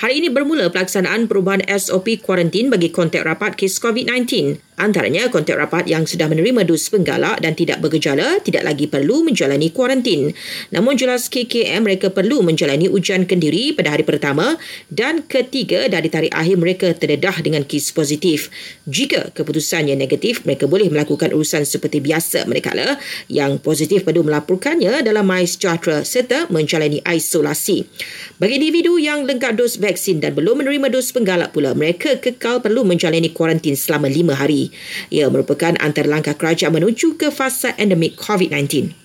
Hari ini bermula pelaksanaan perubahan SOP kuarantin bagi kontak rapat kes COVID-19. Antaranya kontak rapat yang sudah menerima dos penggalak dan tidak bergejala tidak lagi perlu menjalani kuarantin. Namun jelas KKM mereka perlu menjalani ujian kendiri pada hari pertama dan ketiga dari tarikh akhir mereka terdedah dengan kes positif. Jika keputusannya negatif, mereka boleh melakukan urusan seperti biasa mereka lah yang positif perlu melaporkannya dalam MySejahtera serta menjalani isolasi. Bagi individu yang lengkap dos vaksin dan belum menerima dos penggalak pula, mereka kekal perlu menjalani kuarantin selama lima hari. Ia merupakan antara langkah kerajaan menuju ke fasa endemik COVID-19.